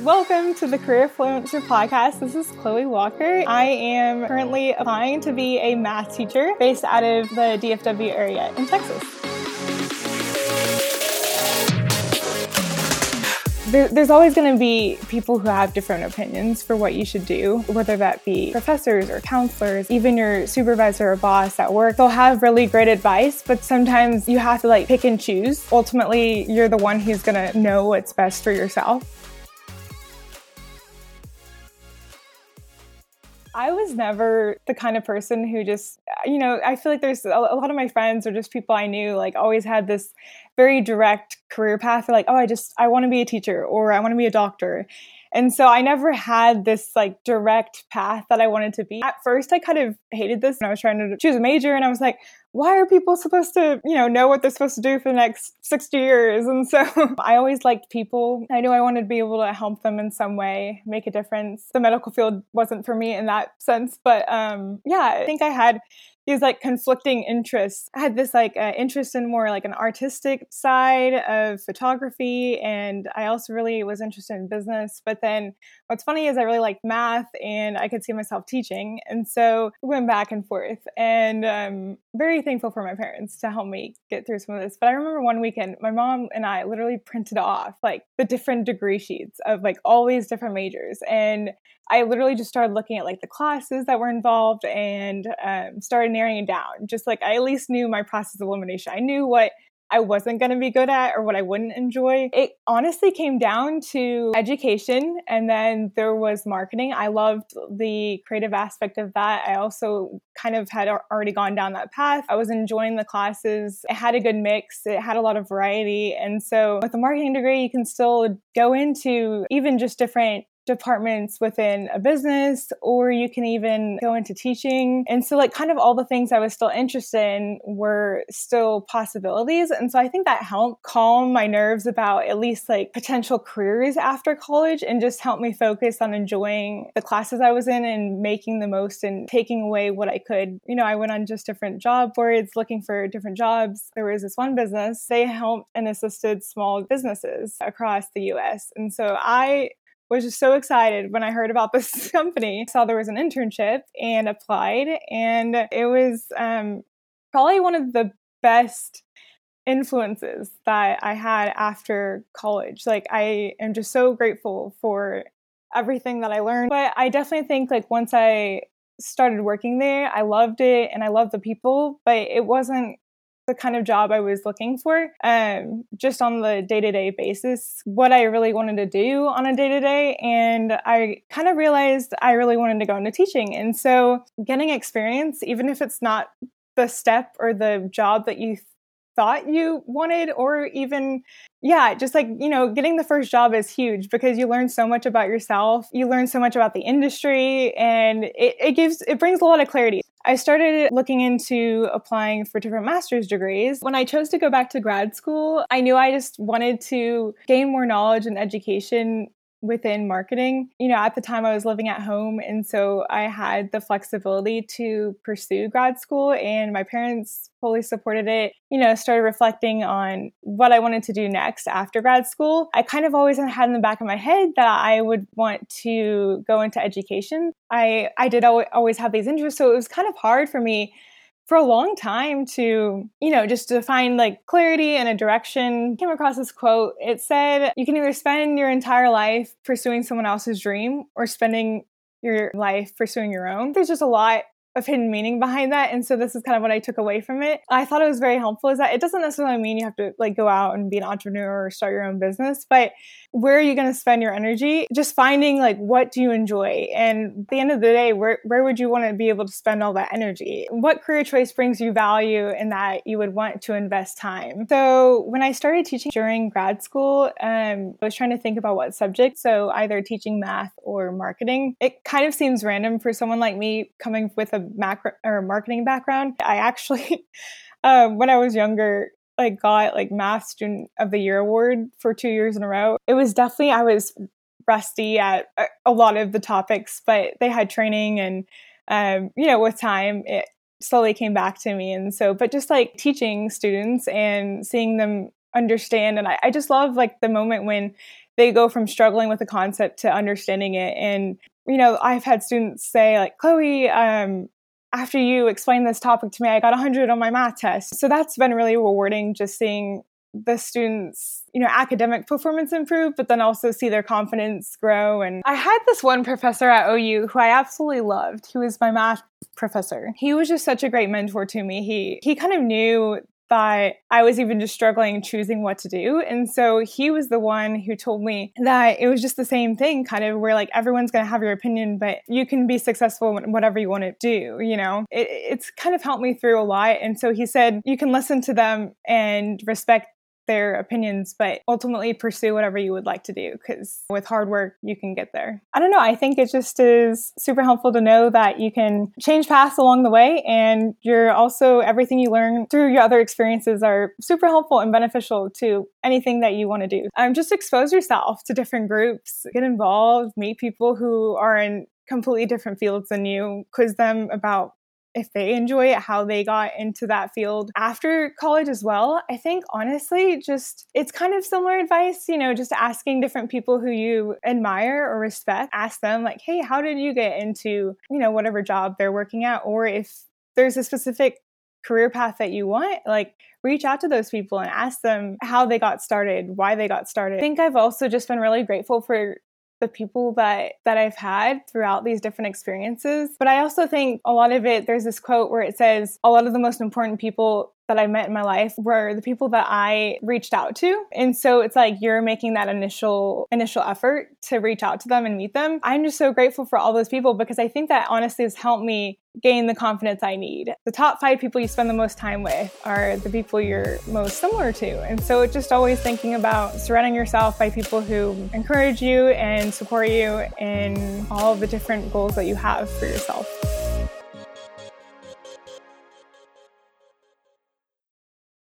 Welcome to the Career Fluencer Podcast. This is Chloe Walker. I am currently applying to be a math teacher based out of the DFW area in Texas. there's always going to be people who have different opinions for what you should do, whether that be professors or counselors, even your supervisor or boss at work. They'll have really great advice, but sometimes you have to like pick and choose. Ultimately, you're the one who's going to know what's best for yourself. I was never the kind of person who just, you know, I feel like there's a lot of my friends or just people I knew, like, always had this very direct career path. They're like, oh, I just, I want to be a teacher or I want to be a doctor. And so I never had this like direct path that I wanted to be. At first, I kind of hated this and I was trying to choose a major and I was like, why are people supposed to, you know, know what they're supposed to do for the next 60 years? And so I always liked people. I knew I wanted to be able to help them in some way, make a difference. The medical field wasn't for me in that sense, but um, yeah, I think I had these like conflicting interests. I had this like uh, interest in more like an artistic side of photography, and I also really was interested in business. But then what's funny is I really liked math, and I could see myself teaching, and so we went back and forth. And um, very thankful for my parents to help me get through some of this. But I remember one weekend, my mom and I literally printed off like the different degree sheets of like all these different majors, and I literally just started looking at like the classes that were involved and um, started narrowing down. Just like I at least knew my process of elimination. I knew what I wasn't going to be good at or what I wouldn't enjoy. It honestly came down to education and then there was marketing. I loved the creative aspect of that. I also kind of had already gone down that path. I was enjoying the classes. It had a good mix, it had a lot of variety. And so with a marketing degree, you can still go into even just different departments within a business or you can even go into teaching. And so like kind of all the things i was still interested in were still possibilities. And so i think that helped calm my nerves about at least like potential careers after college and just helped me focus on enjoying the classes i was in and making the most and taking away what i could. You know i went on just different job boards looking for different jobs. There was this one business. They helped and assisted small businesses across the us and so i was just so excited when I heard about this company. I saw there was an internship and applied, and it was um, probably one of the best influences that I had after college. Like, I am just so grateful for everything that I learned. But I definitely think, like, once I started working there, I loved it and I loved the people, but it wasn't the kind of job I was looking for, um, just on the day to day basis, what I really wanted to do on a day to day. And I kind of realized I really wanted to go into teaching. And so getting experience, even if it's not the step or the job that you thought you wanted or even yeah just like you know getting the first job is huge because you learn so much about yourself you learn so much about the industry and it, it gives it brings a lot of clarity i started looking into applying for different master's degrees. When i chose to go back to grad school i knew i just wanted to gain more knowledge and education within marketing. You know, at the time I was living at home, and so I had the flexibility to pursue grad school, and my parents fully supported it. You know, started reflecting on what I wanted to do next after grad school. I kind of always had in the back of my head that I would want to go into education. I I did always have these interests, so it was kind of hard for me for a long time to, you know, just to find like clarity and a direction. Came across this quote. It said, You can either spend your entire life pursuing someone else's dream or spending your life pursuing your own. There's just a lot of hidden meaning behind that. And so this is kind of what I took away from it. I thought it was very helpful is that it doesn't necessarily mean you have to like go out and be an entrepreneur or start your own business, but where are you going to spend your energy? Just finding like what do you enjoy? And at the end of the day, where where would you want to be able to spend all that energy? What career choice brings you value in that you would want to invest time? So when I started teaching during grad school, um, I was trying to think about what subject. So either teaching math or marketing. It kind of seems random for someone like me coming with a macro or marketing background. I actually, um, when I was younger, like got like math student of the year award for two years in a row. It was definitely I was rusty at a lot of the topics, but they had training and um, you know with time it slowly came back to me. And so, but just like teaching students and seeing them understand and I, I just love like the moment when they go from struggling with a concept to understanding it. And, you know, I've had students say, like, Chloe, um, after you explained this topic to me, I got 100 on my math test. So that's been really rewarding just seeing the students, you know, academic performance improve, but then also see their confidence grow. And I had this one professor at OU who I absolutely loved. He was my math professor. He was just such a great mentor to me. He he kind of knew that I was even just struggling choosing what to do. And so he was the one who told me that it was just the same thing, kind of where like everyone's going to have your opinion, but you can be successful in whatever you want to do. You know, it, it's kind of helped me through a lot. And so he said, you can listen to them and respect their opinions, but ultimately pursue whatever you would like to do because with hard work, you can get there. I don't know. I think it just is super helpful to know that you can change paths along the way and you're also everything you learn through your other experiences are super helpful and beneficial to anything that you want to do. Um, just expose yourself to different groups, get involved, meet people who are in completely different fields than you, quiz them about if they enjoy it, how they got into that field after college as well. I think honestly, just it's kind of similar advice, you know, just asking different people who you admire or respect, ask them, like, hey, how did you get into, you know, whatever job they're working at? Or if there's a specific career path that you want, like reach out to those people and ask them how they got started, why they got started. I think I've also just been really grateful for the people that that I've had throughout these different experiences. But I also think a lot of it there's this quote where it says a lot of the most important people that I met in my life were the people that I reached out to. And so it's like you're making that initial initial effort to reach out to them and meet them. I'm just so grateful for all those people because I think that honestly has helped me gain the confidence I need. The top 5 people you spend the most time with are the people you're most similar to. And so it's just always thinking about surrounding yourself by people who encourage you and support you in all the different goals that you have for yourself.